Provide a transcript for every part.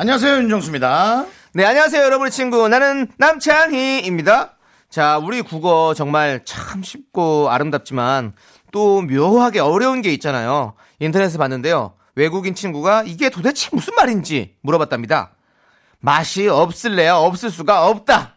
안녕하세요 윤정수입니다. 네, 안녕하세요, 여러분의 친구. 나는 남창희입니다. 자, 우리 국어 정말 참 쉽고 아름답지만 또 묘하게 어려운 게 있잖아요. 인터넷에 봤는데요. 외국인 친구가 이게 도대체 무슨 말인지 물어봤답니다. 맛이 없을래야 없을 수가 없다.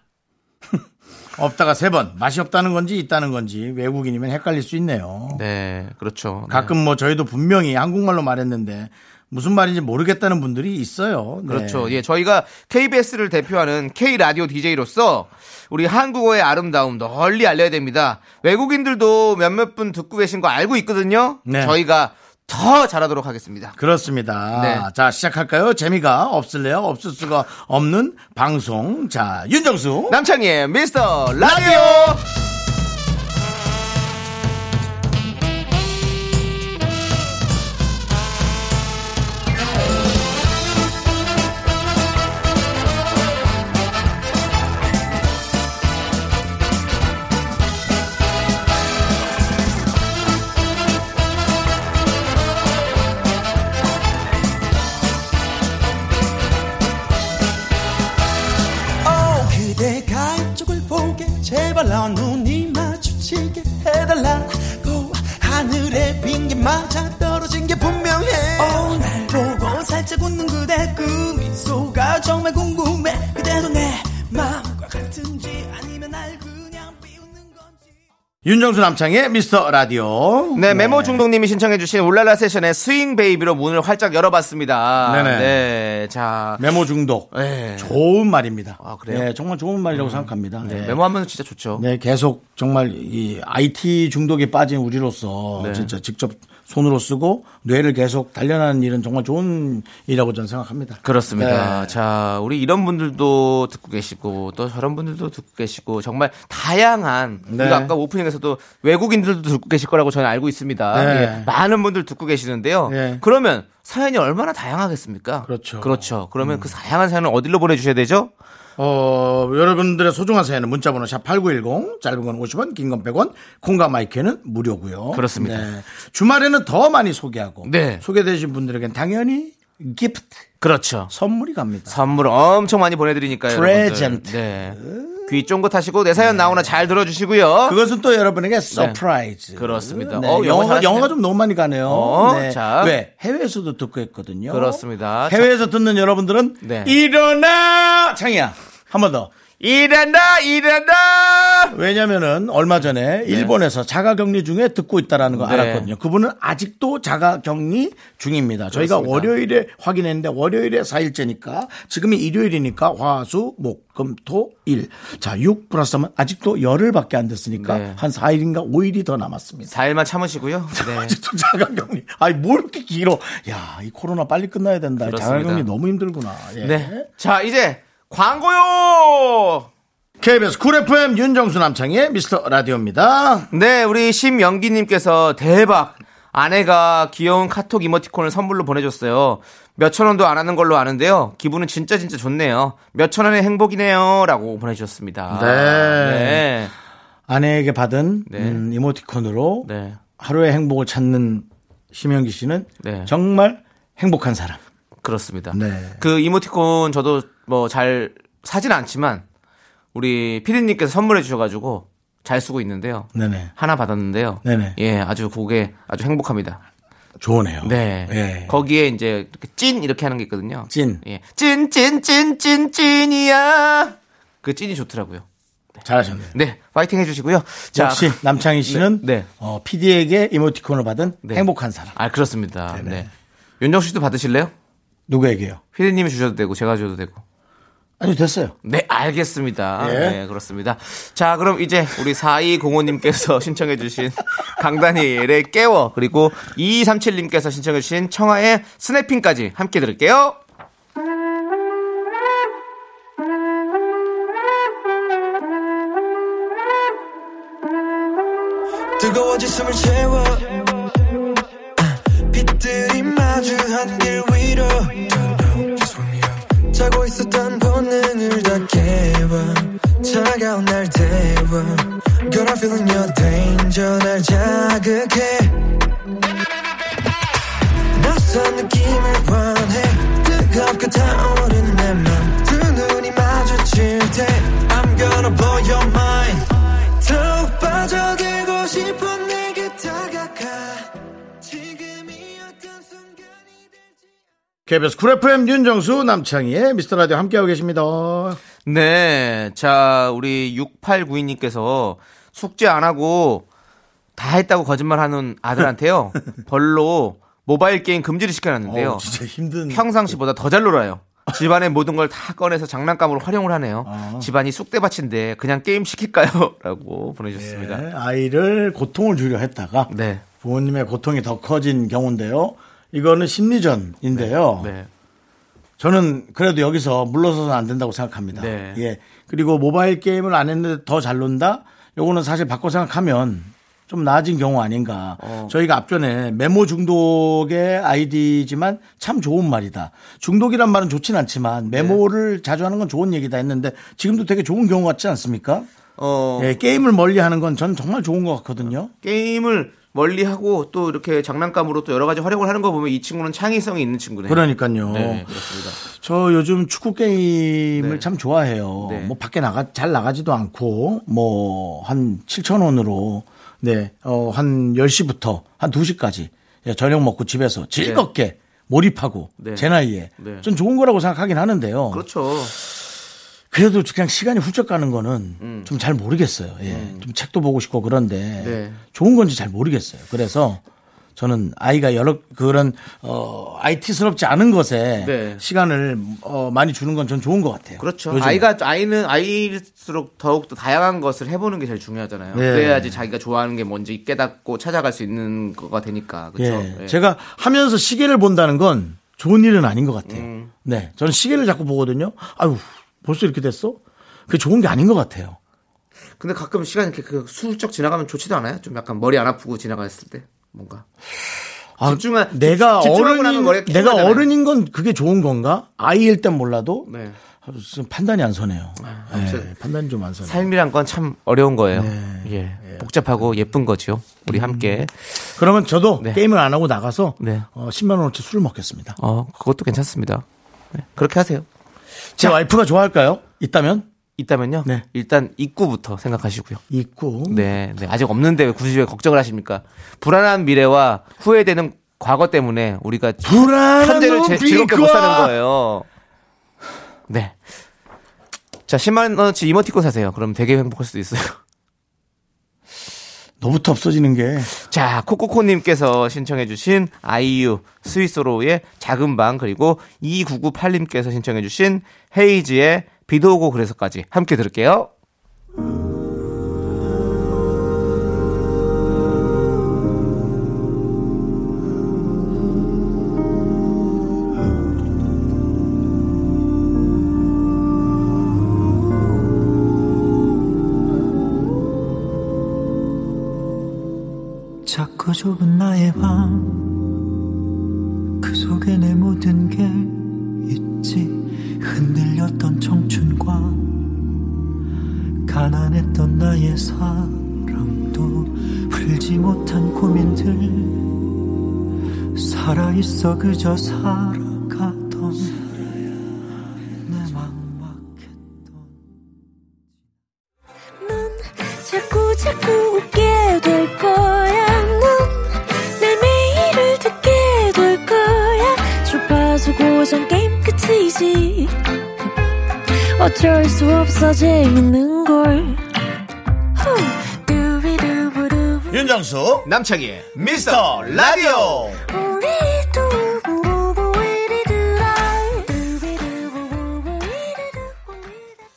없다가 세 번 맛이 없다는 건지 있다는 건지 외국인이면 헷갈릴 수 있네요. 네, 그렇죠. 네. 가끔 뭐 저희도 분명히 한국말로 말했는데 무슨 말인지 모르겠다는 분들이 있어요. 네. 그렇죠. 예, 저희가 KBS를 대표하는 K 라디오 DJ로서 우리 한국어의 아름다움 널리 알려야 됩니다. 외국인들도 몇몇 분 듣고 계신 거 알고 있거든요. 네. 저희가 더 잘하도록 하겠습니다. 그렇습니다. 네. 자, 시작할까요? 재미가 없을래요? 없을 수가 없는 방송. 자, 윤정수. 남창희의 미스터 라디오. 어 윤정수 남창희의 미스터 라디오. 네, 메모 중독님이 신청해주신 울랄라 세션의 Swing Baby로 문을 활짝 열어봤습니다. 네네. 네, 자. 메모 중독. 네. 좋은 말입니다. 아, 그래요? 네, 정말 좋은 말이라고 생각합니다. 네, 네. 메모하면 진짜 좋죠. 네, 계속 정말 이 IT 중독에 빠진 우리로서 네. 진짜 직접 손으로 쓰고 뇌를 계속 단련하는 일은 정말 좋은 일이라고 저는 생각합니다. 그렇습니다. 네. 자, 우리 이런 분들도 듣고 계시고 또 저런 분들도 듣고 계시고 정말 다양한 네. 우리가 아까 오프닝에서도 외국인들도 듣고 계실 거라고 저는 알고 있습니다. 네. 예, 많은 분들 듣고 계시는데요. 네. 그러면 사연이 얼마나 다양하겠습니까? 그렇죠. 그렇죠. 그러면 그 다양한 사연을 어디로 보내주셔야 되죠? 어, 여러분들의 소중한 사연은 문자번호 샵 8910, 짧은 건 50원, 긴 건 100원, 콩과 my K는 무료고요. 그렇습니다. 네. 주말에는 더 많이 소개하고 네. 소개되신 분들에겐 당연히 gift, 그렇죠. 선물이 갑니다. 선물 엄청 많이 보내드리니까요. present. 여러분들. 네. 귀 쫑긋 하시고 내 사연 나오나 잘 들어주시고요. 그것은 또 여러분에게 surprise. 그렇습니다. 네, 어, 영어 영어가, 잘하시네요. 영어가 좀 너무 많이 가네요. 어, 네. 자. 왜? 해외에서도 듣고 있거든요. 그렇습니다. 해외에서 듣는 여러분들은 네. 일어나! 창희야. 한 번 더. 일한다, 일한다! 왜냐면은 얼마 전에 일본에서 자가격리 중에 듣고 있다라는 거 네. 알았거든요. 그분은 아직도 자가격리 중입니다. 저희가 그렇습니다. 월요일에 확인했는데 월요일에 4일째니까 지금이 일요일이니까 화수 목, 금, 토, 일. 자, 6 플러스 하면 아직도 열흘밖에 안 됐으니까 네. 한 4일인가 5일이 더 남았습니다. 4일만 참으시고요. 네. 아직도 자가격리. 아니, 뭘 이렇게 길어. 야, 이 코로나 빨리 끝나야 된다. 그렇습니다. 자가격리 너무 힘들구나. 예. 네. 자, 이제 광고요! KBS 쿨 FM 윤정수 남창희의 미스터 라디오입니다. 네, 우리 심영기님께서 대박! 아내가 귀여운 카톡 이모티콘을 선물로 보내줬어요. 몇천 원도 안 하는 걸로 아는데요. 기분은 진짜 진짜 좋네요. 몇천 원의 행복이네요. 라고 보내주셨습니다. 네. 네. 아내에게 받은 네. 음, 이모티콘으로 네. 하루의 행복을 찾는 심영기 씨는 네. 정말 행복한 사람. 그렇습니다. 네. 그 이모티콘 저도 뭐 잘 사진 않지만 우리 피디님께서 선물해 주셔가지고 잘 쓰고 있는데요. 네네. 하나 받았는데요. 네네. 예, 아주 그게 아주 행복합니다. 좋으네요. 네. 예. 거기에 이제 이렇게 찐 이렇게 하는 게 있거든요. 찐. 예. 찐, 찐, 찐, 찐, 찐이야. 그 찐이 좋더라고요. 잘하셨네요. 네. 파이팅 해주시고요. 자. 역시 남창희 씨는 네, 네. 어, PD에게 이모티콘을 받은 네. 행복한 사람. 아, 그렇습니다. 네. 윤정수 씨도 받으실래요? 누구에게요? 피디님이 주셔도 되고, 제가 주셔도 되고. 아니 됐어요. 네, 알겠습니다. 예. 네, 그렇습니다. 자, 그럼 이제 우리 4205님께서 신청해주신 강다니엘의 깨워 그리고 2237님께서 신청해주신 청하의 스냅핑까지 함께 들을게요. 뜨거워진 숨을 채워 KBS 쿨 FM 윤정수 남창희의 미스터 라디오 함께하고 계십니다. 네. 자, 우리 6892님께서 숙제 안 하고 다 했다고 거짓말 하는 아들한테요. 벌로 모바일 게임 금지를 시켜놨는데요. 어, 진짜 힘든. 평상시보다 더 잘 놀아요. 집안의 모든 걸 다 꺼내서 장난감으로 활용을 하네요. 아. 집안이 쑥대밭인데 그냥 게임 시킬까요? 라고 보내주셨습니다. 네, 아이를 고통을 주려 했다가 네. 부모님의 고통이 더 커진 경우인데요. 이거는 심리전인데요. 네. 저는 그래도 여기서 물러서는 안 된다고 생각합니다. 네. 예. 그리고 모바일 게임을 안 했는데 더 잘 논다? 요거는 사실 바꿔 생각하면 좀 나아진 경우 아닌가. 어. 저희가 앞전에 메모 중독의 아이디지만 참 좋은 말이다. 중독이란 말은 좋진 않지만 메모를 자주 하는 건 좋은 얘기다 했는데 지금도 되게 좋은 경우 같지 않습니까? 어, 예, 게임을 멀리 하는 건 전 정말 좋은 것 같거든요. 게임을 멀리 하고 또 이렇게 장난감으로 또 여러 가지 활용을 하는 거 보면 이 친구는 창의성이 있는 친구네요. 그러니까요. 네, 그렇습니다. 저 요즘 축구 게임을 네. 참 좋아해요. 네. 뭐 밖에 나가 잘 나가지도 않고 뭐 한 7천 원으로 네, 어, 한 10시부터 한 2시까지 저녁 먹고 집에서 즐겁게 몰입하고 네. 제 나이에 네. 전 좋은 거라고 생각하긴 하는데요. 그렇죠. 그래도 그냥 시간이 훌쩍 가는 거는 음. 좀잘 모르겠어요. 예. 좀 책도 보고 싶고 그런데 네. 좋은 건지 잘 모르겠어요. 그래서 저는 아이가 여러 그런 어 IT스럽지 않은 것에 네. 시간을 어 많이 주는 건 전 좋은 것 같아요. 그렇죠. 요즘은. 아이가 아이는 아이일수록 더욱 더 다양한 것을 해보는 게 제일 중요하잖아요. 네. 그래야지 자기가 좋아하는 게 뭔지 깨닫고 찾아갈 수 있는 거가 되니까. 그렇죠. 예. 제가 하면서 시계를 본다는 건 좋은 일은 아닌 것 같아요. 음. 네. 저는 시계를 자꾸 보거든요. 아유, 벌써 이렇게 됐어? 그게 좋은 게 아닌 것 같아요. 근데 가끔 시간이 이렇게 그 슬쩍 지나가면 좋지도 않아요? 좀 약간 머리 안 아프고 지나갔을 때 뭔가. 아, 집중한- 내가 어른인, 내가. 어른인 건 그게 좋은 건가? 아이일 땐 몰라도 네. 판단이 안 서네요. 아무튼 네, 판단이 좀안 서네요. 삶이란 건 참 어려운 거예요. 네. 예. 복잡하고 예쁜 거죠. 우리 함께. 그러면 저도 네. 게임을 안 하고 나가서 네. 어, 10만 원어치 술을 먹겠습니다. 어, 그것도 괜찮습니다. 네. 그렇게 하세요. 제 와이프가 좋아할까요? 있다면 있다면요. 네. 일단 입구부터 생각하시고요. 있고 네, 네. 아직 없는데 왜 굳이 왜 걱정을 하십니까? 불안한 미래와 후회되는 과거 때문에 우리가 불안한 현재를 제- 즐겁게 못 사는 거예요. 네. 자, 10만 원어치 이모티콘 사세요. 그럼 되게 행복할 수도 있어요. 너부터 없어지는 게 자, 코코코님께서 신청해주신 아이유 스위스로의 작은 방 그리고 2998님께서 신청해주신 헤이지의 비도 오고 그래서까지 함께 들을게요. 좁은 나의 방 그 속에 내 모든 게 있지. 흔들렸던 청춘과 가난했던 나의 사랑도 풀지 못한 고민들. 살아있어 그저 살아 수 없어 재밌는 걸. 윤정수 남창희의 미스터 라디오.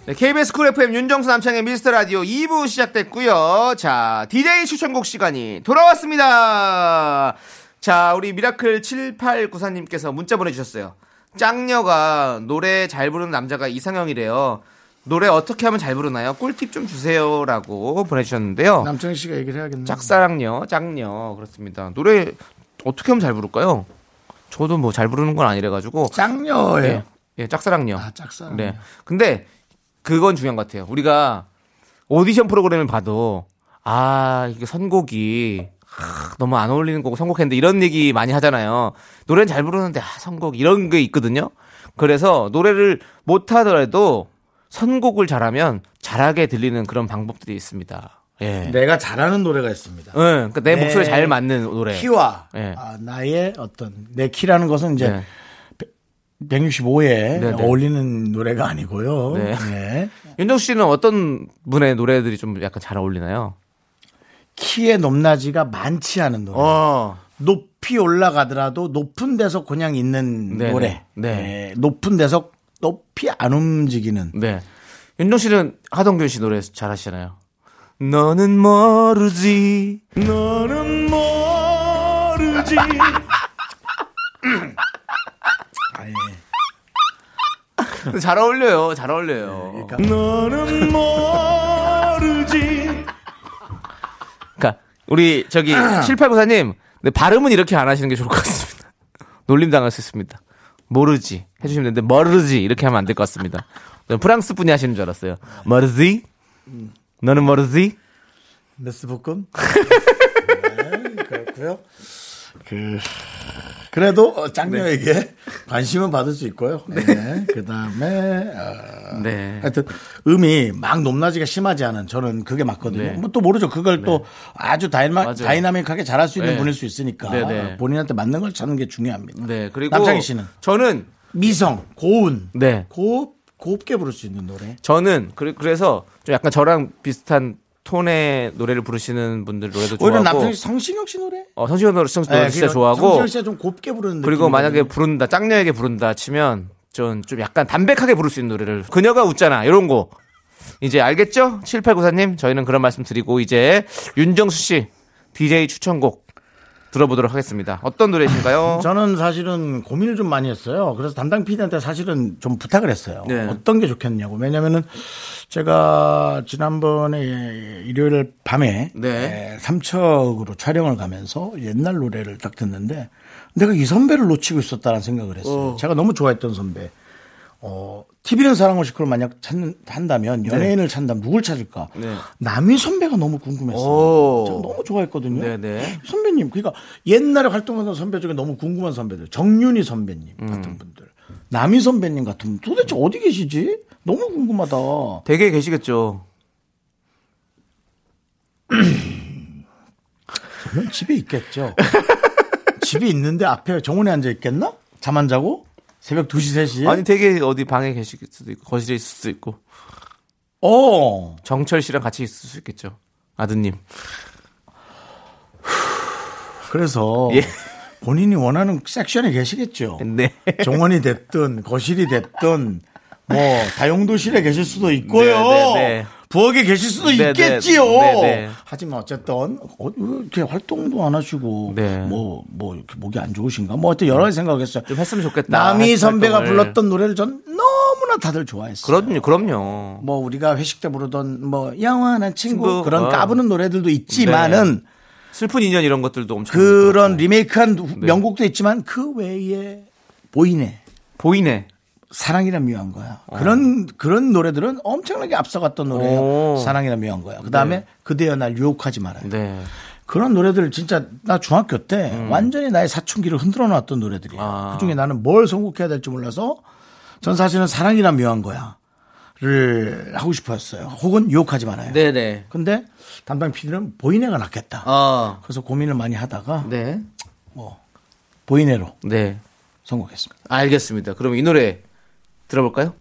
네, KBS 쿨 FM 윤정수 남창희의 미스터 라디오 2부 시작됐고요. 자, DJ 추천곡 시간이 돌아왔습니다. 자, 우리 미라클 7894님께서 문자 보내주셨어요. 짱녀가 노래 잘 부르는 남자가 이상형이래요. 노래 어떻게 하면 잘 부르나요? 꿀팁 좀 주세요라고 보내주셨는데요. 남창희 씨가 얘기를 해야겠네. 짝사랑녀, 짝녀 그렇습니다. 노래 어떻게 하면 잘 부를까요? 저도 뭐 잘 부르는 건 아니래가지고 짱녀예요. 예, 예, 짝사랑녀. 아, 짝사랑. 네. 근데 그건 중요한 것 같아요. 우리가 오디션 프로그램을 봐도 아 이게 선곡이 아, 너무 안 어울리는 거고 선곡했는데 이런 얘기 많이 하잖아요. 노래는 잘 부르는데 아, 선곡 이런 게 있거든요. 그래서 노래를 못 하더라도 선곡을 잘하면 잘하게 들리는 그런 방법들이 있습니다. 예. 내가 잘하는 노래가 있습니다. 응, 그러니까 내 네. 목소리에 잘 맞는 노래. 키와 네. 아, 나의 어떤 내 키라는 것은 이제 네. 165에 네, 네. 어울리는 노래가 아니고요. 네. 네. 윤정수 씨는 어떤 분의 노래들이 좀 약간 잘 어울리나요? 키의 높낮이가 많지 않은 노래. 어. 높이 올라가더라도 높은 데서 그냥 있는 네네. 노래. 네. 네, 높은 데서 높이 안 움직이는. 네. 윤정 씨는 하동균 씨 노래 잘 하시잖아요. 너는 모르지. 너는 모르지. 잘 어울려요. 잘 어울려요. 그러니까 너는 모르지. 그러니까 우리 저기 7894님 네, 발음은 이렇게 안 하시는 게 좋을 것 같습니다. 놀림 당할 수 있습니다. 모르지 해주시면 되는데 모르지 이렇게 하면 안 될 것 같습니다. 프랑스 분이 하시는 줄 알았어요. 모르지? 너는 모르지? 메스 볶음. 네, 그렇고요. 그 그래도 어, 짱녀에게 관심은 받을 수 있고요. 네. 그 다음에 어, 네. 하여튼 음이 막 높낮이가 심하지 않은 저는 그게 맞거든요. 네. 뭐또 모르죠. 그걸 또 아주 다이나. 다이나믹하게 잘할 수 있는 네. 분일 수 있으니까 네, 네. 본인한테 맞는 걸 찾는 게 중요합니다. 네 그리고 남창희 씨는 저는 미성, 고운, 네 곱 곱게 부를 수 있는 노래. 저는 그래, 그래서 좀 약간 저랑 비슷한 톤의 노래를 부르시는 분들 노래도 오히려 좋아하고 남창희 씨 성시경 씨 노래? 어, 성시경 노래, 성시 노래 네, 진짜 좋아하고 성시경 씨가 좀 곱게 부르는 그리고. 만약에 부른다 짝녀에게 부른다 치면 좀, 좀 약간 담백하게 부를 수 있는 노래를 그녀가 웃잖아 이런 거 이제 알겠죠? 7894님 저희는 그런 말씀 드리고 이제 윤정수 씨 DJ 추천곡 들어보도록 하겠습니다 어떤 노래이신가요? 저는 사실은 고민을 좀 많이 했어요. 그래서 담당 PD한테 사실은 좀 부탁을 했어요. 네. 어떤 게 좋겠냐고. 왜냐면은 제가 지난번에 일요일 밤에 네. 에, 삼척으로 촬영을 가면서 옛날 노래를 딱 듣는데 내가 이 선배를 놓치고 있었다는 생각을 했어요. 제가 너무 좋아했던 선배. 어, TV는 사랑을 시끄러 만약 찾는, 한다면 연예인을 찾는다면 누굴 찾을까? 네. 남희 선배가 너무 궁금했어요. 오. 제가 너무 좋아했거든요. 네네. 선배님, 그러니까 옛날에 활동하던 선배 중에 너무 궁금한 선배들, 정윤희 선배님 음. 같은 분들, 남희 선배님 같은 분, 도대체 어디 계시지? 너무 궁금하다. 되게 계시겠죠 그러면 집에 있겠죠. 집에 있는데 앞에 정원에 앉아 있겠나? 잠 안 자고? 새벽 2시, 3시에? 아니 되게 어디 방에 계실 수도 있고 거실에 있을 수도 있고 어. 정철 씨랑 같이 있을 수 있겠죠 아드님 그래서 예. 본인이 원하는 섹션에 계시겠죠. 네 정원이 됐든 거실이 됐든 뭐 다용도실에 계실 수도 있고요. 네, 네, 네. 부엌에 계실 수도 네, 네. 있겠지요. 하지만 어쨌든 어, 왜 이렇게 활동도 안 하시고 네. 뭐뭐 이렇게 목이 안 좋으신가 뭐 하여튼 여러 가지 생각했어요. 좀 했으면 좋겠다 남희 할 선배가 활동을. 불렀던 노래를 전 너무나 다들 좋아했어요. 그럼요 그럼요 뭐 우리가 회식 때 부르던 뭐 영원한 친구, 친구, 그런 어. 까부는 노래들도 있지만은 슬픈 인연 이런 것들도 엄청 그런 그렇고. 리메이크한 네. 명곡도 있지만 그 외에 보이네. 보이네 사랑이란 묘한 거야. 그런 그런 노래들은 엄청나게 앞서갔던 노래예요. 오. 사랑이란 묘한 거야. 그다음에 그대여 날 유혹하지 말아요. 네 그런 노래들 진짜 나 중학교 때 완전히 나의 사춘기를 흔들어 놨던 노래들이에요. 아. 그중에 나는 뭘 선곡해야 될지 몰라서 전 사실은 사랑이란 묘한 거야 를 하고 싶었어요. 혹은 유혹하지 말아요. 네네 근데 담당 PD는 보이네가 낫겠다. 어. 그래서 고민을 많이 하다가 네. 뭐 보이네로 네. 선곡했습니다. 알겠습니다. 그럼 이 노래 들어볼까요?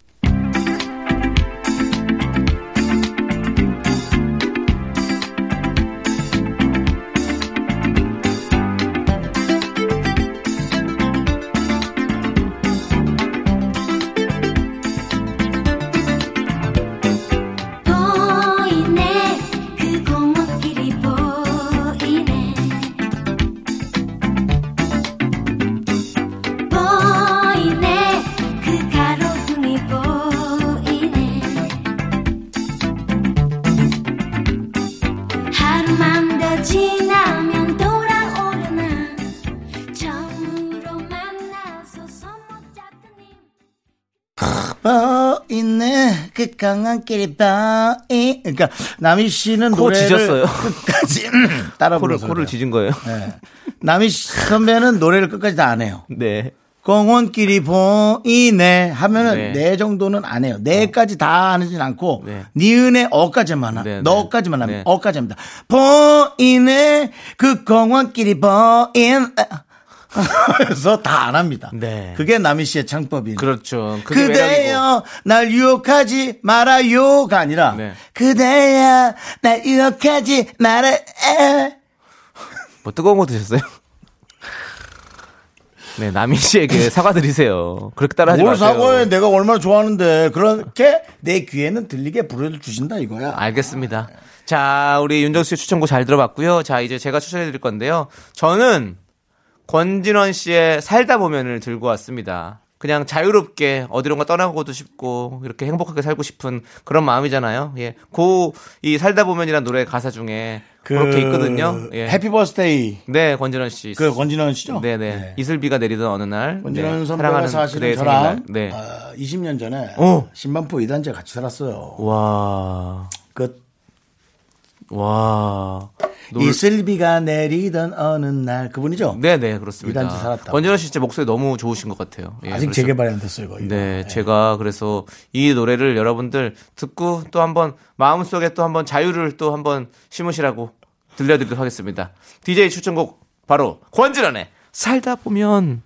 강한길이 보이 그러니까 남희 씨는 코 노래를 짖었어요. 끝까지 따라 코를 코를. 짖은 거예요. 네. 남희 씨 선배는 노래를 끝까지 다 안 해요. 네. 공원길이 보이네 하면은 네. 네, 정도는 안 해요. 네까지 다 하진 않고 네. 니은의 어까지만 하, 네, 네. 너까지만 하면 네. 어까지 합니다. 보이네 그 공원길이 보인 그래서 다 안 합니다. 네. 그게 남희 씨의 창법이에요. 그렇죠. 그대여 날 유혹하지 말아요가 아니라 네. 그대여 날 유혹하지 말아 뭐 뜨거운 거 드셨어요? 네, 남희 씨에게 사과드리세요. 그렇게 따라하지 뭘 마세요. 사과해 내가 얼마나 좋아하는데 그렇게 내 귀에는 들리게 불러주신다 이거야. 알겠습니다. 자, 우리 윤정수 씨 추천곡 잘 들어봤고요. 자, 이제 제가 추천해 드릴 건데요. 저는 권진원 씨의 살다 보면을 들고 왔습니다. 그냥 자유롭게 어디론가 떠나고도 싶고 이렇게 행복하게 살고 싶은 그런 마음이잖아요. 예. 고이 살다 보면이란 노래 가사 중에 그... 렇게 있거든요. 예. 해피 버스데이 네, 권진원 씨. 그 권진원 씨죠? 네, 네. 이슬비가 내리던 어느 날. 권진원 네. 선배가 사랑하는 사실은 그대의 저랑 생일날. 네. 아, 20년 전에 어. 신반포 이단제 같이 살았어요. 와. 그 와. 놀- 이슬비가 내리던 어느 날 그분이죠? 네네 그렇습니다. 이단지 살았다고. 권진원 씨 진짜 목소리 너무 좋으신 것 같아요. 예, 아직 그래서- 재개발이 안 됐어요, 이거. 네, 제가 그래서 이 노래를 여러분들 듣고 또 한번 마음속에 또 한번 자유를 또 한번 심으시라고 들려드리도록 하겠습니다. DJ 추천곡 바로 권진원의 살다 보면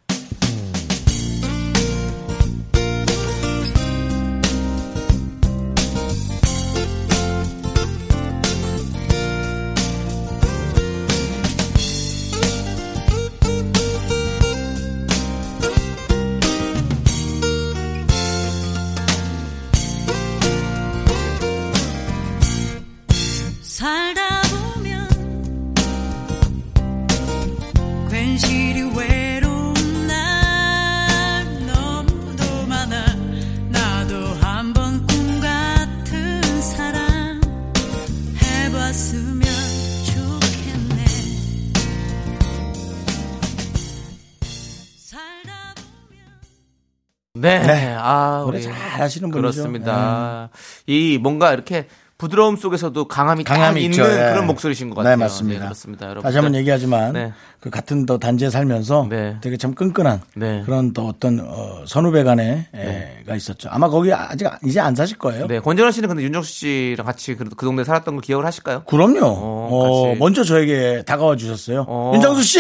아 노래 우리 잘 하시는 분이죠. 그렇습니다. 이 뭔가 이렇게 부드러움 속에서도 강함이 딱 강함이 있는. 예. 그런 목소리신 것 같아요. 네, 맞습니다. 그렇습니다. 여러분. 다시 한번 얘기하지만 네. 그 같은 또 단지에 살면서 네. 되게 참 끈끈한 네. 그런 또 어떤 어, 선후배 간의 애가 있었죠. 아마 거기 아직 이제 안 사실 거예요. 네, 권진원 씨는 근데 윤정수 씨랑 같이 그, 그 동네 살았던 거 기억을 하실까요? 그럼요. 어, 어. 먼저 저에게 다가와 주셨어요. 어. 윤정수 씨,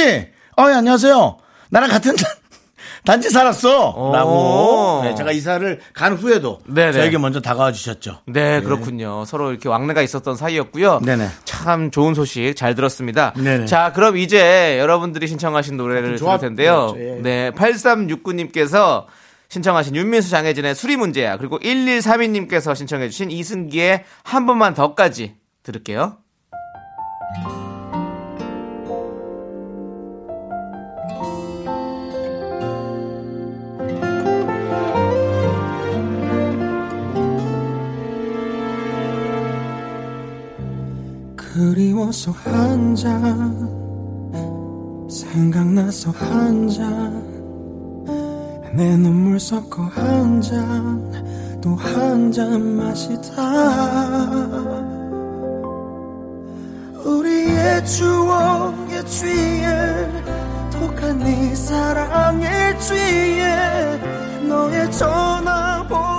어, 예, 안녕하세요. 나랑 같은 단- 단지 살았어. 어. 라고. 네, 제가 이사를 간 후에도 네네. 저에게 먼저 다가와 주셨죠. 네, 그렇군요. 서로 이렇게 왕래가 있었던 사이였고요. 네네. 참 좋은 소식 잘 들었습니다. 네네. 자, 그럼 이제 여러분들이 신청하신 노래를 들을 조합 텐데요. 그렇죠. 예. 네, 8369님께서 신청하신 윤민수 장혜진의 수리 문제야. 그리고 1132님께서 신청해주신 이승기의 한 번만 더까지 들을게요. 그리워서 한 잔 생각나서 한 잔 내 눈물 섞어 한 잔 또 한 잔 마시다. 우리의 추억에 취해 독한 네 사랑에 취해 너의 전화번호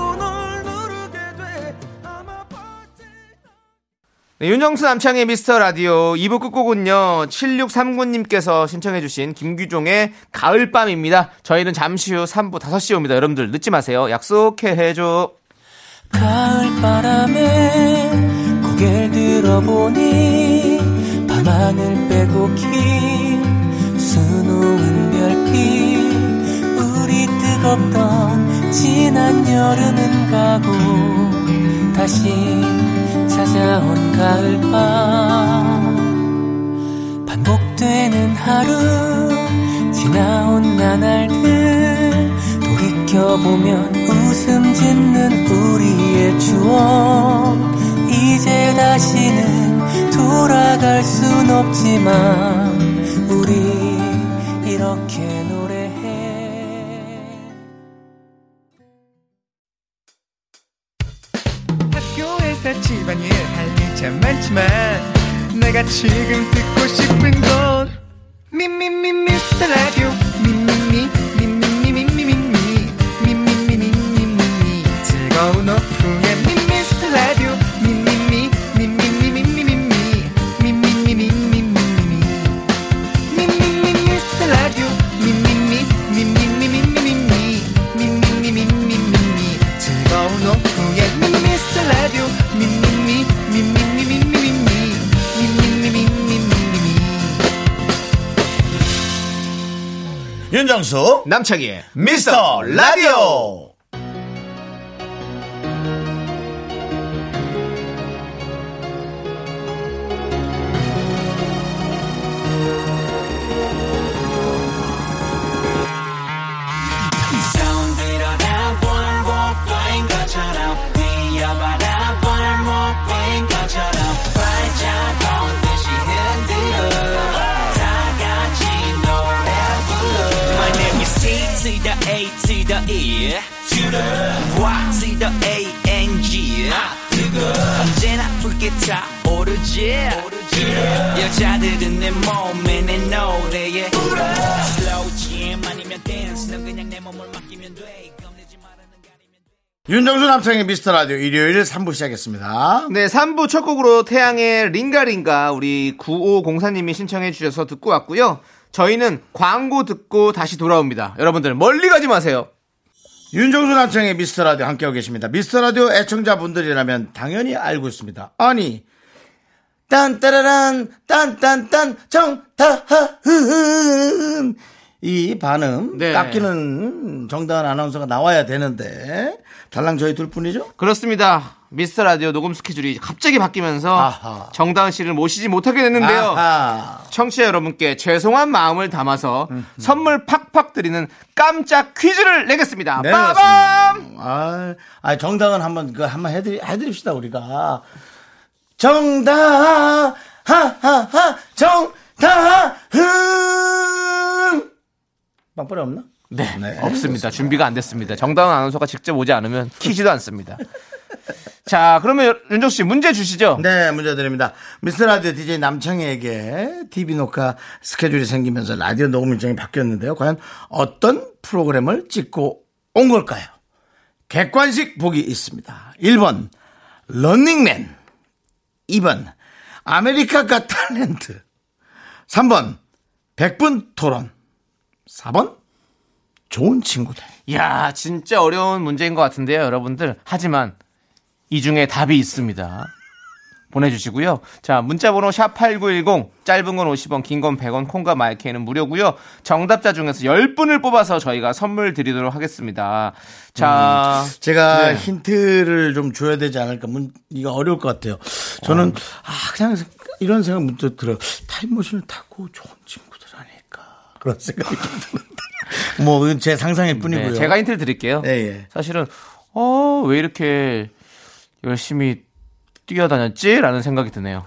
네, 윤정수 남창의 미스터 라디오 2부 끝곡은요 7639님께서 신청해 주신 김규종의 가을밤입니다. 저희는 잠시 후 3부 5시에 옵니다. 여러분들 늦지 마세요. 약속해 해줘. 가을바람에 고개를 들어보니 밤하늘 빼고 긴 수놓은 별빛 우리 뜨겁던 지난 여름은 가고 다시 찾아온 가을밤. 반복되는 하루 지나온 나날들. 돌이켜보면 웃음 짓는 우리의 추억. 이제 다시는 돌아갈 순 없지만 지금 윤정수 남창희의 미스터 라디오 윤정수 남창의 미스터 라디오 일요일 3부 시작했습니다. 네, 3부 첫 곡으로 태양의 링가링가 우리 9504님이 신청해 주셔서 듣고 왔고요. 저희는 광고 듣고 다시 돌아옵니다. 여러분들 멀리 가지 마세요. 윤정수 남창의 미스터 라디오 함께하고 계십니다. 미스터 라디오 애청자분들이라면 당연히 알고 있습니다. 아니, 딴따라란, 딴딴딴, 정다하은. 이 반음, 네. 깎이는 정다은 아나운서가 나와야 되는데, 달랑 저희 둘 뿐이죠? 그렇습니다. 미스터 라디오 녹음 스케줄이 갑자기 바뀌면서 아하. 정다은 씨를 모시지 못하게 됐는데요. 아하. 청취자 여러분께 죄송한 마음을 담아서 선물 팍팍 드리는 깜짝 퀴즈를 내겠습니다. 네, 빠밤! 아, 아, 정당은 한번, 그, 한번 해드리, 해드립시다, 우리가. 정당, 하하하, 정당은! 빵빠레 없나? 네, 네, 없습니다. 준비가 안 됐습니다. 정다은 아나운서가 직접 오지 않으면 키지도 않습니다. 자, 그러면 윤정 씨 문제 주시죠. 네, 문제 드립니다. 미스터 라디오 DJ 남창희에게 TV 녹화 스케줄이 생기면서 라디오 녹음 일정이 바뀌었는데요. 과연 어떤 프로그램을 찍고 온 걸까요? 객관식 보기 있습니다. 1번, 런닝맨. 2번, America Got Talent. 3번, 100분 토론. 4번, 좋은 친구들. 이야, 진짜 어려운 문제인 것 같은데요, 여러분들. 하지만 이 중에 답이 있습니다. 보내주시고요. 자, 문자번호 샵8910, 짧은 건 50원, 긴 건 100원, 콩과 my K는 무료고요. 정답자 중에서 10분을 뽑아서 저희가 선물 드리도록 하겠습니다. 자, 제가 네. 힌트를 좀 줘야 되지 않을까. 문, 이거 어려울 것 같아요. 저는, 아, 그냥 이런 생각 문득 들어요. 타임머신을 타고 좋은 아닐까. 그런 생각이 좀 드는데. 뭐, 제 상상일 뿐이고요. 네, 제가 힌트를 드릴게요. 예, 예. 사실은, 어, 왜 이렇게 열심히 뛰어다녔지? 라는 생각이 드네요.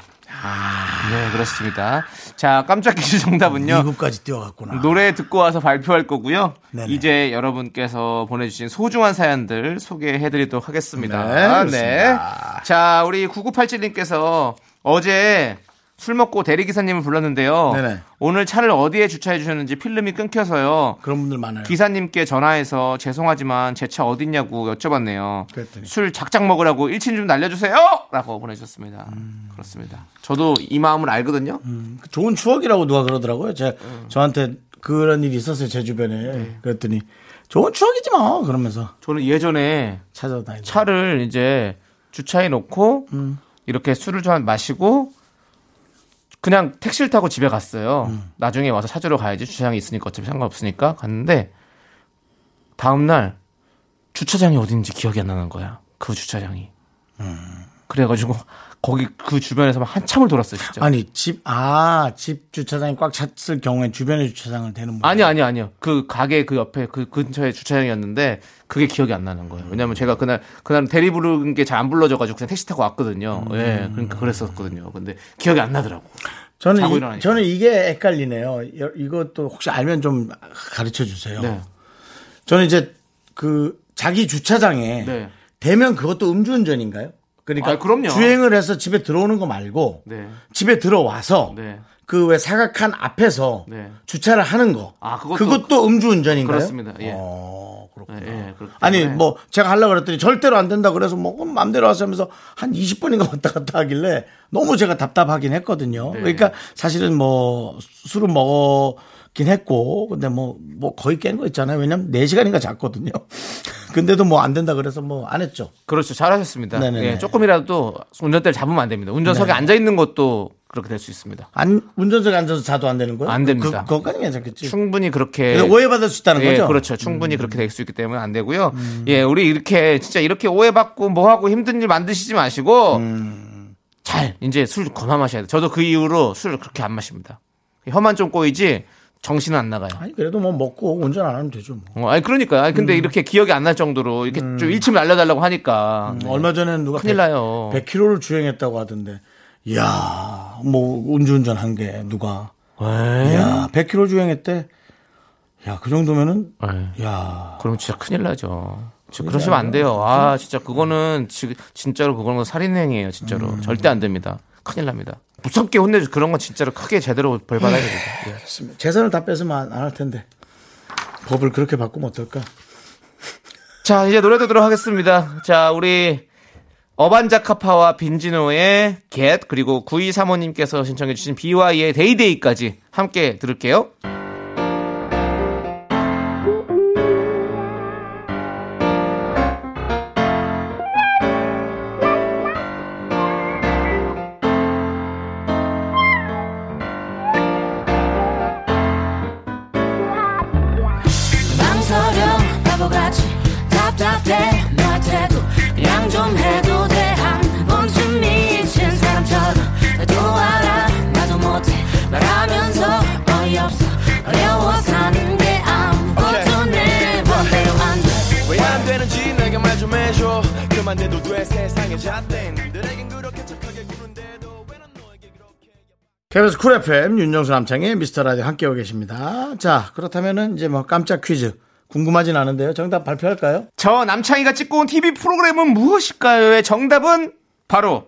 네, 그렇습니다. 자, 깜짝 퀴즈 정답은요. 미국까지 뛰어갔구나. 노래 듣고 와서 발표할 거고요. 네네. 이제 여러분께서 보내주신 소중한 사연들 소개해드리도록 하겠습니다. 네, 그렇습니다. 자, 우리 9987님께서 어제 술 먹고 대리기사님을 불렀는데요. 네네. 오늘 차를 어디에 주차해 주셨는지 필름이 끊겨서요. 그런 분들 많아요. 기사님께 전화해서 죄송하지만 제 차 어딨냐고 여쭤봤네요. 그랬더니. 술 작작 먹으라고 일친 좀 날려주세요! 라고 보내주셨습니다. 음. 그렇습니다. 저도 이 마음을 알거든요. 좋은 추억이라고 누가 그러더라고요. 제, 음. 저한테 그런 일이 있었어요. 제 주변에. 네. 그랬더니, 좋은 추억이지 뭐. 그러면서 저는 예전에 찾아다니고. 차를 이제 주차해 놓고 음. 이렇게 술을 좀 마시고 그냥 택시를 타고 집에 갔어요. 음. 나중에 와서 찾으러 가야지 주차장이 있으니까 어차피 상관없으니까 갔는데 다음 날 주차장이 어딘지 기억이 안 나는 거야. 그 주차장이. 음. 그래가지고 거기 그 주변에서 막 한참을 돌았어요, 진짜. 아니, 집, 아, 집 주차장이 꽉 찼을 경우에 주변에 주차장을 대는 분. 아니 아니 아니요. 그 가게 그 옆에 그 근처에 주차장이었는데 그게 기억이 안 나는 거예요. 왜냐면 제가 그날 그날 대리 부르는 게 잘 안 불러져 가지고 그냥 택시 타고 왔거든요. 예. 그러니까 그랬었거든요. 근데 기억이 안 나더라고. 저는, 이. 저는 이게 헷갈리네요. 여- 이것도 혹시 알면 좀 가르쳐 주세요. 네. 저는 이제 그 자기 주차장에 네. 대면 그것도 음주운전인가요? 그러니까 아, 그럼요. 주행을 해서 집에 들어오는 거 말고 네. 집에 들어와서 네. 그왜 사각한 앞에서 네. 주차를 하는 거. 아, 그것도- 그것도 음주운전인가요? 그렇습니다. 예. 어, 그렇구나. 예, 예, 그렇기 아니. 뭐 제가 하려고 그랬더니 절대로 안 된다 그래서 뭐 그럼 맘대로 하세요 하면서 한 20번인가 왔다 갔다 하길래 너무 제가 답답하긴 했거든요. 네. 그러니까 사실은 뭐 술은 먹었 긴 했고 근데 뭐 뭐 거의 깬 거 있잖아요. 왜냐면 4시간인가 잤거든요. 근데도 뭐 안 된다 그래서 뭐 안 했죠. 그렇죠. 잘하셨습니다. 예, 조금이라도 운전대를 잡으면 안 됩니다. 운전석에 네. 앉아 있는 것도 그렇게 될 수 있습니다. 안 운전석에 앉아서 자도 안 되는 거예요? 안 됩니다. 그, 그것까지 괜찮겠지. 충분히 그렇게 오해받을 수 있다는 예, 거죠? 음. 그렇죠. 충분히 그렇게 될 수 있기 때문에 안 되고요. 예, 우리 이렇게 진짜 이렇게 오해받고 뭐 하고 힘든 일 만드시지 마시고 음. 잘 이제 술 그만 마셔야 돼. 저도 그 이후로 술을 그렇게 안 마십니다. 혀만 좀 꼬이지 정신은 안 나가요. 아니 그래도 뭐 먹고 운전 안 하면 되죠. 뭐. 어, 아니 그러니까요. 아니 음. 근데 이렇게 기억이 안 날 정도로 이렇게 좀 일침을 알려달라고 하니까 네. 얼마 전에 누가 큰일 나요. 100km를 주행했다고 하던데, 이야, 뭐, 음주운전 한 게, 누가. 이야, 100km 주행했대. 야, 그 정도면은, 네. 야, 그럼 진짜 큰일 나죠. 진짜 그러시면 안 돼요. 아, 진짜 그거는 지- 진짜로 그거는 살인행위예요, 진짜로. 음. 절대 안 됩니다. 큰일 납니다. 무섭게 혼내주 그런 건 진짜로 크게 제대로 벌 받아야 됩니다. 예. 재산을 다 뺏으면 안 할 텐데. 법을 그렇게 바꾸면 어떨까? 자, 이제 노래 듣도록 하겠습니다. 자, 우리 어반자카파와 빈지노의 Get 그리고 9235님께서 신청해 주신 BY의 데이데이까지 함께 들을게요. KBS 쿨 FM 윤정수 남창희의 미스터 라디오 함께하고 계십니다. 자, 그렇다면은 이제 뭐 깜짝 퀴즈. 궁금하진 않은데요. 정답 발표할까요? 저 남창희가 찍고 온 TV 프로그램은 무엇일까요의 정답은 바로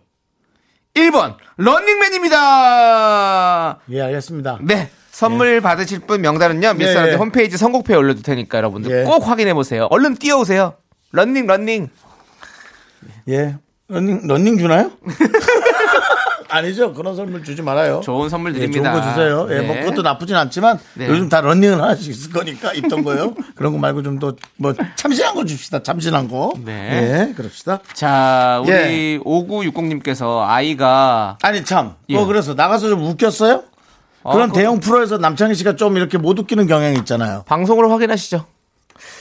1번 런닝맨입니다. 예, 알겠습니다. 네. 선물 받으실 분 명단은요. 미스터라디 예. 홈페이지 선곡표에 올려둘 테니까 여러분들 예. 꼭 확인해 보세요. 얼른 뛰어오세요. 런닝 런닝. 예. 런닝, 런닝 주나요? 아니죠. 그런 선물 주지 말아요. 좋은 선물 예, 드립니다. 좋은 거 주세요. 예, 네. 뭐 그것도 나쁘진 않지만 네. 요즘 다 런닝을 하나씩 있을 거니까 있던 거요. 그런 거 말고 좀 더 뭐 참신한 거 줍시다. 참신한 거. 네. 예, 그럽시다. 자, 우리 예. 5960님께서 아이가 아니 참. 예. 뭐 그래서 나가서 좀 웃겼어요? 그런 그- 대형 프로에서 남창희 씨가 좀 이렇게 못 웃기는 경향이 있잖아요. 방송으로 확인하시죠.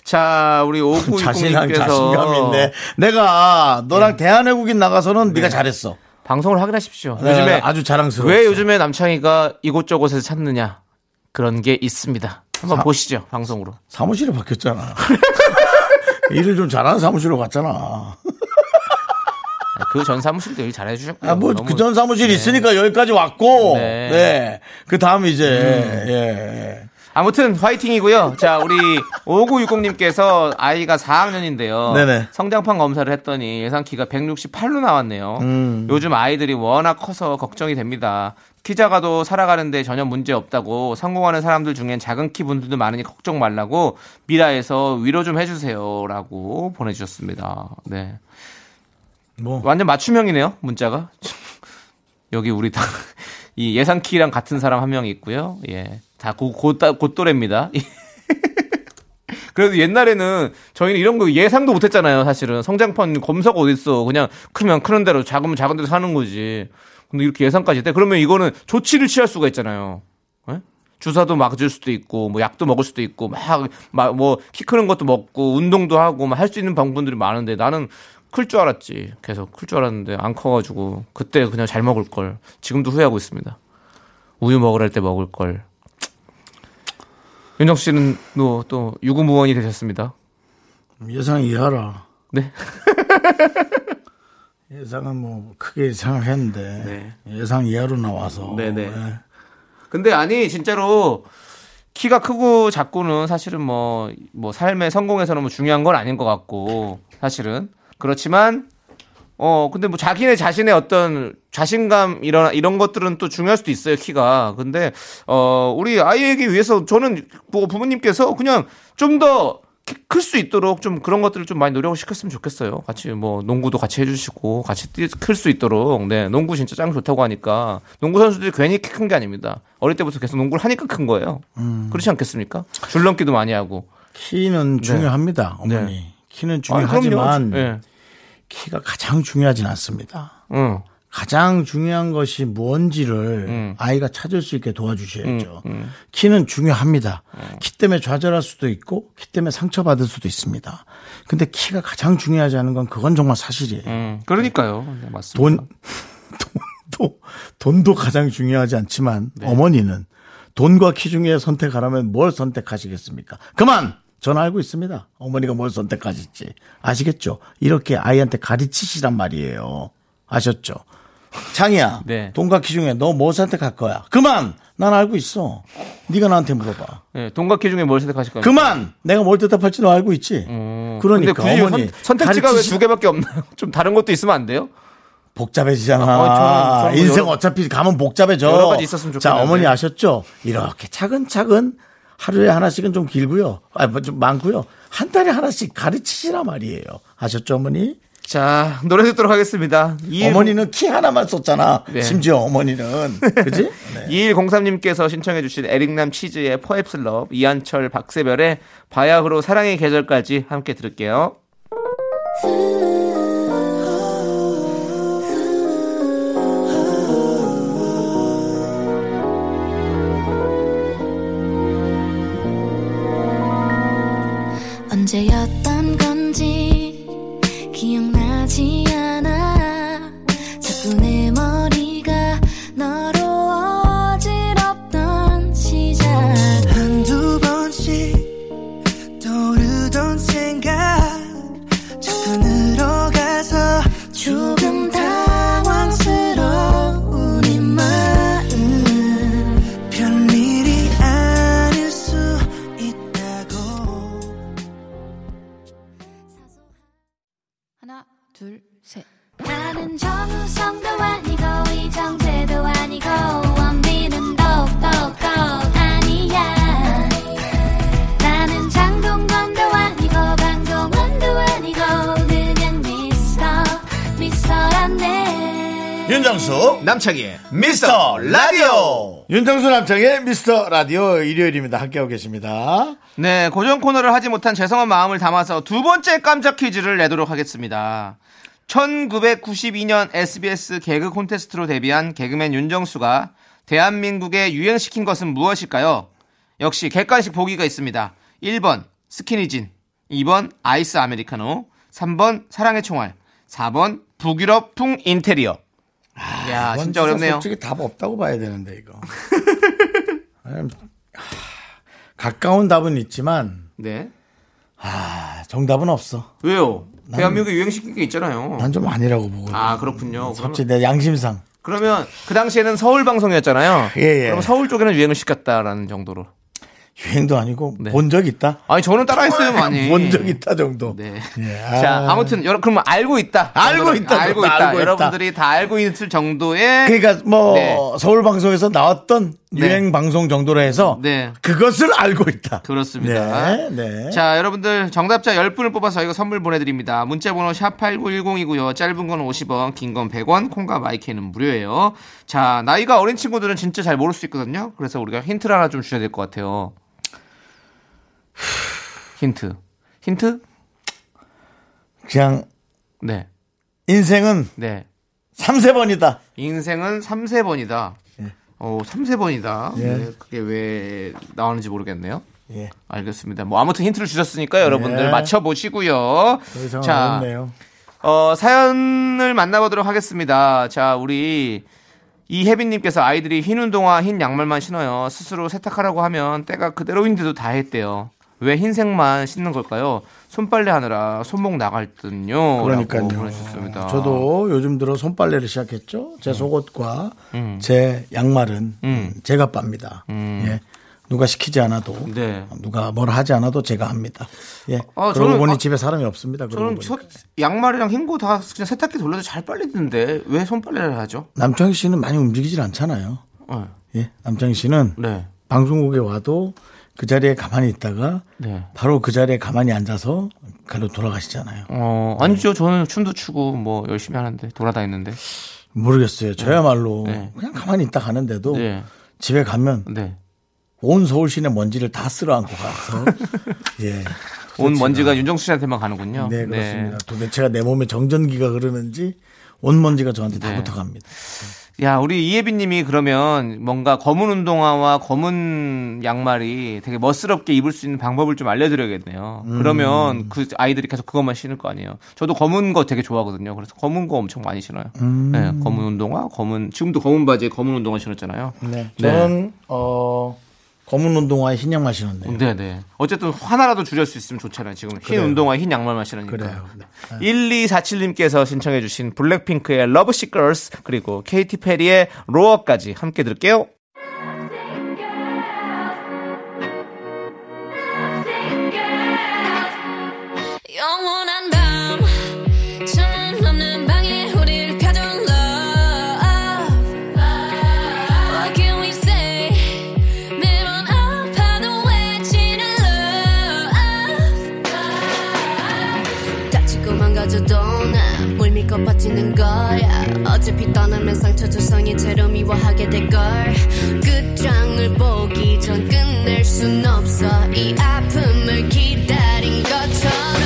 자, 우리 자신감, 5960님께서 자신감인데 내가 너랑 대한외국인 나가서는 네. 가 잘했어. 방송을 확인하십시오. 내가 요즘에 아주 자랑스러워. 왜 요즘에 남창희가 이곳저곳에서 찾느냐 그런 게 있습니다. 한번 사- 보시죠 방송으로. 사무실에 바뀌었잖아. 일을 좀 잘하는 사무실로 갔잖아. 그전 사무실도 일 잘해주셨고요. 아, 뭐, 그 전 사무실 이 있으니까 여기까지 왔고, 네. 네. 그 다음 이제, 예. 아무튼 화이팅이고요. 자 우리 5960님께서 아이가 4학년인데요. 네네. 성장판 검사를 했더니 예상 키가 168로 나왔네요. 음. 요즘 아이들이 워낙 커서 걱정이 됩니다. 키 작아도 살아가는데 전혀 문제 없다고 성공하는 사람들 중엔 작은 키 분들도 많으니 걱정 말라고 미라에서 위로 좀 해주세요라고 보내주셨습니다. 네. 뭐, 완전 맞춤형이네요 문자가 여기 우리 다 이 예상 키랑 같은 사람 한 명 있고요 예 다곧곧 또래입니다. 그래도 옛날에는 저희는 이런 거 예상도 못 했잖아요 사실은. 성장판 검사가 어딨어. 그냥 크면 크는 대로 작으면 작은 대로 사는 거지. 근데 이렇게 예상까지 돼 그러면 이거는 조치를 취할 수가 있잖아요. 예? 주사도 맞을 수도 있고 뭐 약도 먹을 수도 있고 막뭐 키 크는 것도 먹고 운동도 하고 막 할 수 있는 방법들이 많은데 나는 클 줄 알았지. 계속 클 줄 알았는데 안 커가지고 그때 그냥 잘 먹을 걸. 지금도 후회하고 있습니다. 우유 먹으랄 때 먹을 걸 윤정 씨는 또, 또 유구무원이 되셨습니다 예상 이해하라. 네 예상은 뭐, 크게 예상을 했는데, 예상 이하로 나와서. 네네. 예. 근데 아니 진짜로 키가 크고 작고는 사실은 뭐뭐 삶의 성공에서는 뭐 중요한 건 아닌 것 같고 사실은 그렇지만 어, 근데 뭐 자기네 자신의 어떤 자신감 이런 이런 것들은 또 중요할 수도 있어요, 키가. 근데 어, 우리 아이에게 위해서 저는 뭐 부모님께서 그냥 좀 더 클 수 있도록 좀 그런 것들을 좀 많이 노력을 시켰으면 좋겠어요. 같이 뭐 농구도 같이 해주시고 같이 클 수 있도록. 네, 농구 진짜 짱 좋다고 하니까 농구 선수들이 괜히 키 큰 게 아닙니다. 어릴 때부터 계속 농구를 하니까 큰 거예요. 그렇지 않겠습니까? 줄넘기도 많이 하고. 키는 중요합니다, 어머니. 네. 키는 아, 그럼요. 중요하지만 예. 키가 가장 중요하진 않습니다. 응. 가장 중요한 것이 뭔지를 음. 아이가 찾을 수 있게 도와주셔야죠. 키는 중요합니다. 어. 키 때문에 좌절할 수도 있고 키 때문에 상처받을 수도 있습니다. 근데 키가 가장 중요하지 않은 건 그건 정말 사실이에요. 음, 그러니까요. 네, 맞습니다. 돈, 돈도, 돈도 가장 중요하지 않지만 네. 어머니는 돈과 키 중에 선택하라면 뭘 선택하시겠습니까? 그만! 전 알고 있습니다. 어머니가 뭘 선택하실지. 아시겠죠? 이렇게 아이한테 가르치시란 말이에요. 아셨죠? 창이야. 네. 키 중에 너 뭐 선택할 거야? 그만! 난 알고 있어. 네가 나한테 물어봐. 네, 키 중에 뭘 선택하실 겁니까? 그만! 내가 뭘 대답할지 너 알고 있지? 음, 그러니까 어머니 선, 택지가 왜 가르치시- 두 개밖에 없나요? 좀 다른 것도 있으면 안 돼요? 복잡해지잖아. 아, 저는- 저는 뭐 인생 여러- 어차피 가면 복잡해져. 여러 가지 있었으면 자, 좋겠는데. 어머니 아셨죠? 이렇게 차근차근 하루에 하나씩은 좀 길고요. 아, 뭐좀 많고요. 한 달에 하나씩 가르치시라 말이에요. 아셨죠, 어머니? 자, 노래 듣도록 하겠습니다. 21 어머니는 키 하나만 썼잖아. 네. 심지어 어머니는. 그지? 네. 2103님께서 신청해주신 에릭남 치즈의 Love, 이한철, 박세별의 바야흐로 사랑의 계절까지 함께 들을게요. 윤정수, 남창희의 미스터 라디오! 윤정수 남창의 미스터 라디오 일요일입니다. 함께하고 계십니다. 네, 고정 코너를 하지 못한 죄송한 마음을 담아서 두 번째 깜짝 퀴즈를 내도록 하겠습니다. 1992년 SBS 개그 콘테스트로 데뷔한 개그맨 윤정수가 대한민국에 유행시킨 것은 무엇일까요? 역시 객관식 보기가 있습니다. 1번 스키니진, 2번 아이스 아메리카노, 3번 사랑의 총알, 4번 북유럽 풍 인테리어. 야, 이건 진짜 어렵네요. 솔직히 답 없다고 봐야 되는데, 이거. 음, 하, 가까운 답은 있지만, 네. 아, 정답은 없어. 왜요? 대한민국에 유행시킨 게 있잖아요. 난 좀 아니라고 보고. 아, 그렇군요. 솔직히 내 양심상. 그러면 그 당시에는 서울 방송이었잖아요. 예, 예. 그럼 서울 쪽에는 유행을 시켰다라는 정도로. 유행도 아니고 네. 본적 있다. 아니 저는 따라했어요 많이. 본 적 있다 정도. 네. 예, 자 아무튼 여러 그러면 알고 있다. 알고 있다, 알고 있다. 알고 있다. 여러분들이 다 알고 있을 정도의. 그러니까 뭐 네. 서울 방송에서 나왔던 네. 유행 방송 정도로 해서 네. 그것을 알고 있다. 그렇습니다. 네, 네. 자, 여러분들 정답자 10분을 뽑아서 저희가 선물 보내드립니다. 문자번호 샵 8910이고요. 짧은 건 50원, 긴 건 100원, 콩과 마이크는 무료예요. 자, 나이가 어린 친구들은 진짜 잘 모를 수 있거든요. 그래서 우리가 힌트를 하나 좀 주셔야 될 것 같아요. 힌트. 힌트? 그냥 네. 인생은 네. 3, 세 번이다. 인생은 3, 세 번이다 어, 3, 세 번이다 예. 네, 그게 왜 나오는지 모르겠네요. 예. 알겠습니다. 뭐 아무튼 힌트를 주셨으니까 여러분들 네. 맞춰 보시고요. 더 이상 자, 어렵네요. 어, 사연을 만나보도록 하겠습니다. 자, 우리 이혜빈님께서 아이들이 흰 운동화, 흰 양말만 신어요. 스스로 세탁하라고 하면 때가 그대로인데도 다 했대요. 왜 흰색만 신는 걸까요? 손빨래 하느라 손목 나갈 듯요. 그러니까요. 보내주셨습니다. 저도 요즘 들어 손빨래를 시작했죠. 제 속옷과 음. 제 양말은 음. 제가 빱니다. 음. 예. 누가 시키지 않아도 네. 누가 뭘 하지 않아도 제가 합니다. 예. 아, 그러고 저는- 보니 아, 집에 사람이 없습니다. 저는. 저, 양말이랑 흰거 다 그냥 세탁기 돌려도 잘 빨리던데 왜 손빨래를 하죠? 남창희 씨는 많이 움직이질 않잖아요. 어. 예. 남창희 씨는 네. 방송국에 와도 그 자리에 가만히 있다가 네. 바로 그 자리에 가만히 앉아서 가로 돌아가시잖아요. 어, 아니죠. 저는 춤도 추고 뭐 열심히 하는데 돌아다니는데. 모르겠어요. 저야말로 네. 그냥 가만히 있다 가는데도 네. 집에 가면 네. 온 서울 시내 먼지를 다 쓸어 안고 가서 예. 온 먼지가 윤정수 씨한테만 가는군요. 네, 그렇습니다. 도대체가 내 몸에 정전기가 흐르는지 온 먼지가 저한테 다 네. 붙어갑니다. 야, 우리 이예빈 님이 그러면 뭔가 검은 운동화와 검은 양말이 되게 멋스럽게 입을 수 있는 방법을 좀 알려드려야겠네요. 음. 그러면 그 아이들이 계속 그것만 신을 거 아니에요. 저도 검은 거 되게 좋아하거든요. 그래서 검은 거 엄청 많이 신어요. 음. 네, 검은 운동화, 검은, 지금도 검은 바지에 검은 운동화 신었잖아요. 네. 저는 어 검은 운동화에 흰 양말 신었네요. 네네. 어쨌든 하나라도 줄일 수 있으면 좋잖아요. 지금 흰 그래요. 운동화, 흰 양말만 신으니까. 그래요. 네. 1247님께서 신청해 주신 블랙핑크의 Lovesick Girls 그리고 케이티 페리의 Roar까지 함께 들을게요. 버티는 거야 어차피 떠나면 상처 조성이 채로 미워하게 될걸 끝장을 보기 전 끝낼 순 없어 이 아픔을 기다린 것처럼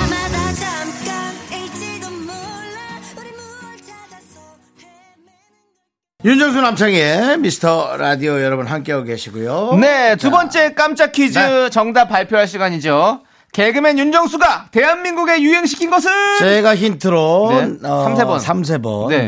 아마 다 잠깐일지도 몰라 우리 무얼 찾아서 헤매는 윤정수 남창의 미스터 라디오 여러분 함께하고 계시고요. 네, 두 자, 번째 깜짝 퀴즈 네. 정답 발표할 시간이죠. 개그맨 윤정수가 대한민국에 유행시킨 것은 제가 힌트로 네, 어, 삼세 번. 3세 네.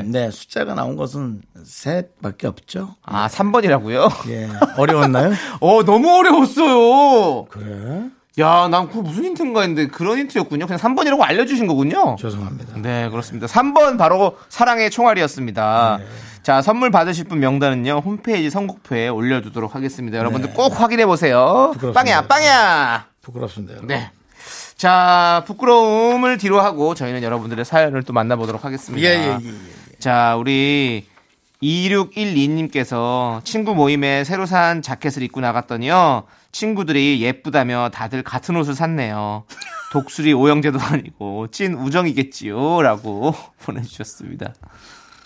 번. 네. 숫자가 나온 것은 셋밖에 없죠. 아 3번이라고요? 예. 어려웠나요? 어 너무 어려웠어요. 그래. 야, 난 그거 무슨 힌트인가 했는데 그런 힌트였군요. 그냥 3번이라고 알려주신 거군요. 죄송합니다. 네, 그렇습니다. 3번 바로 사랑의 총알이었습니다. 네. 자, 선물 받으실 분 명단은요, 홈페이지 선곡표에 올려두도록 하겠습니다. 여러분들 네. 꼭 확인해 보세요. 빵야, 빵야! 부끄럽습니다. 여러분. 네. 자, 부끄러움을 뒤로 하고 저희는 여러분들의 사연을 또 만나보도록 하겠습니다. 예, 예, 예, 예. 자, 우리 2612님께서 친구 모임에 새로 산 자켓을 입고 나갔더니요. 친구들이 예쁘다며 다들 같은 옷을 샀네요. 독수리 오영재도 아니고 찐 우정이겠지요. 라고 보내주셨습니다.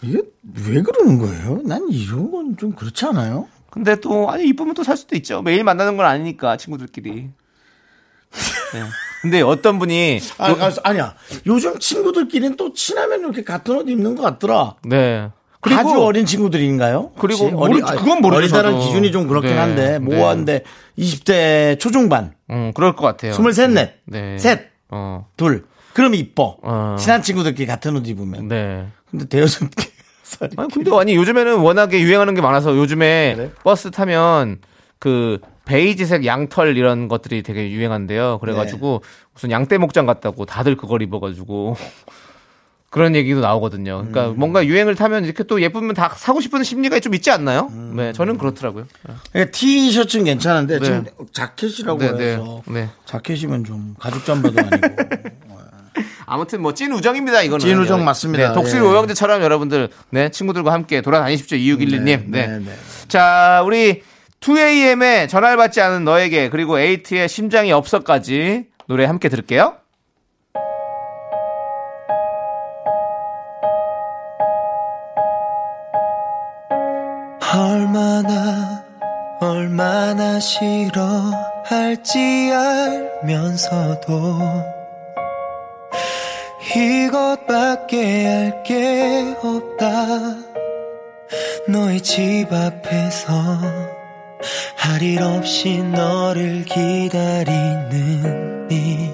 이게 왜 그러는 거예요? 난 이런 건 좀 그렇지 않아요? 근데 또, 아니, 이쁘면 또 살 수도 있죠. 매일 만나는 건 아니니까, 친구들끼리. 네. 근데 어떤 분이, 아, 아, 아니야. 요즘 친구들끼리는 또 친하면 이렇게 같은 옷 입는 것 같더라. 네. 아주 어린 친구들인가요? 그리고? 모르- 그건 모르죠, 어리다는. 기준이 좀 그렇긴 네, 한데 네. 모호한데 20대 초중반, 음, 그럴 것 같아요. 23, 넷, 네. 셋, 어, 둘. 그럼 이뻐. 어. 친한 친구들끼리 같은 옷 입으면. 네. 근데 대여섯 개 살이 아니 근데 아니 요즘에는 워낙에 유행하는 게 많아서 요즘에 그래? 버스 타면 그 베이지색 양털 이런 것들이 되게 유행한데요. 그래가지고 네. 무슨 양떼 목장 같다고 다들 그걸 입어가지고 그런 얘기도 나오거든요. 그러니까 음. 뭔가 유행을 타면 이렇게 또 예쁘면 다 사고 싶은 심리가 좀 있지 않나요? 음. 네, 저는 그렇더라고요. 그러니까 티셔츠는 괜찮은데 네. 지금 자켓이라고 네, 네, 해서 네. 자켓이면 좀 가죽 잠바도 아니고 아무튼 뭐 찐 우정입니다. 이거는 찐 우정 맞습니다. 네, 독수리 예. 오영재처럼 여러분들 네 친구들과 함께 돌아다니십시오. 2612님. 네. 네, 네, 네. 자, 우리 2AM의 전화를 받지 않은 너에게 그리고 에이트의 심장이 없어까지 노래 함께 들을게요. 얼마나 얼마나 싫어할지 알면서도 이것밖에 할 게 없다 너의 집 앞에서 할 일 없이 너를 기다리는 이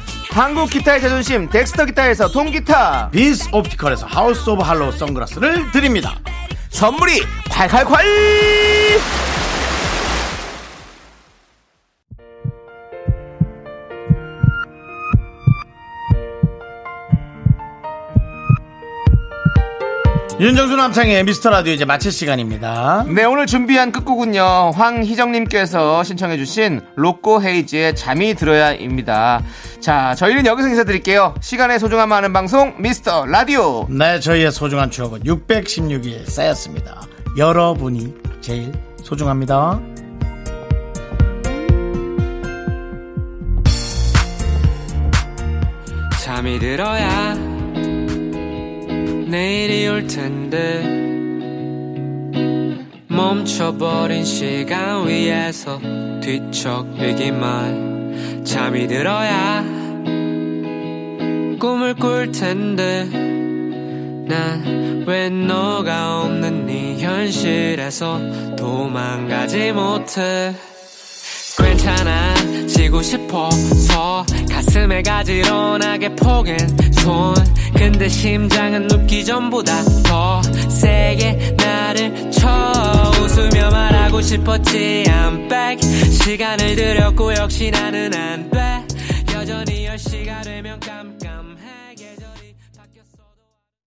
한국 기타의 자존심 덱스터 기타에서 통기타. 비스 옵티컬에서 하우스 오브 할로우 선글라스를 드립니다 선물이 콸콸콸! 윤정수 남창희의 미스터 라디오 이제 마칠 시간입니다 네, 오늘 준비한 끝곡은요. 황희정님께서 신청해주신 로꼬 헤이즈의 잠이 들어야입니다. 자, 저희는 여기서 인사드릴게요. 시간의 소중함 아는 방송 미스터 라디오. 네 저희의 소중한 추억은 616일 쌓였습니다 여러분이 제일 소중합니다 잠이 들어야 내일이 올 텐데 멈춰버린 시간 위에서 뒤척이기만 잠이 들어야 꿈을 꿀 텐데 난 왜 너가 없는 이 현실에서 도망가지 못해? 괜찮아 지고 싶어서 가슴에 가지런하게 포갠 손 근데 심장은 눕기 전보다 더 세게 나를 쳐 웃으며 말하고 싶었지. I'm back. 시간을 들였고 역시 나는 안돼 여전히 10시가 되면 깜빡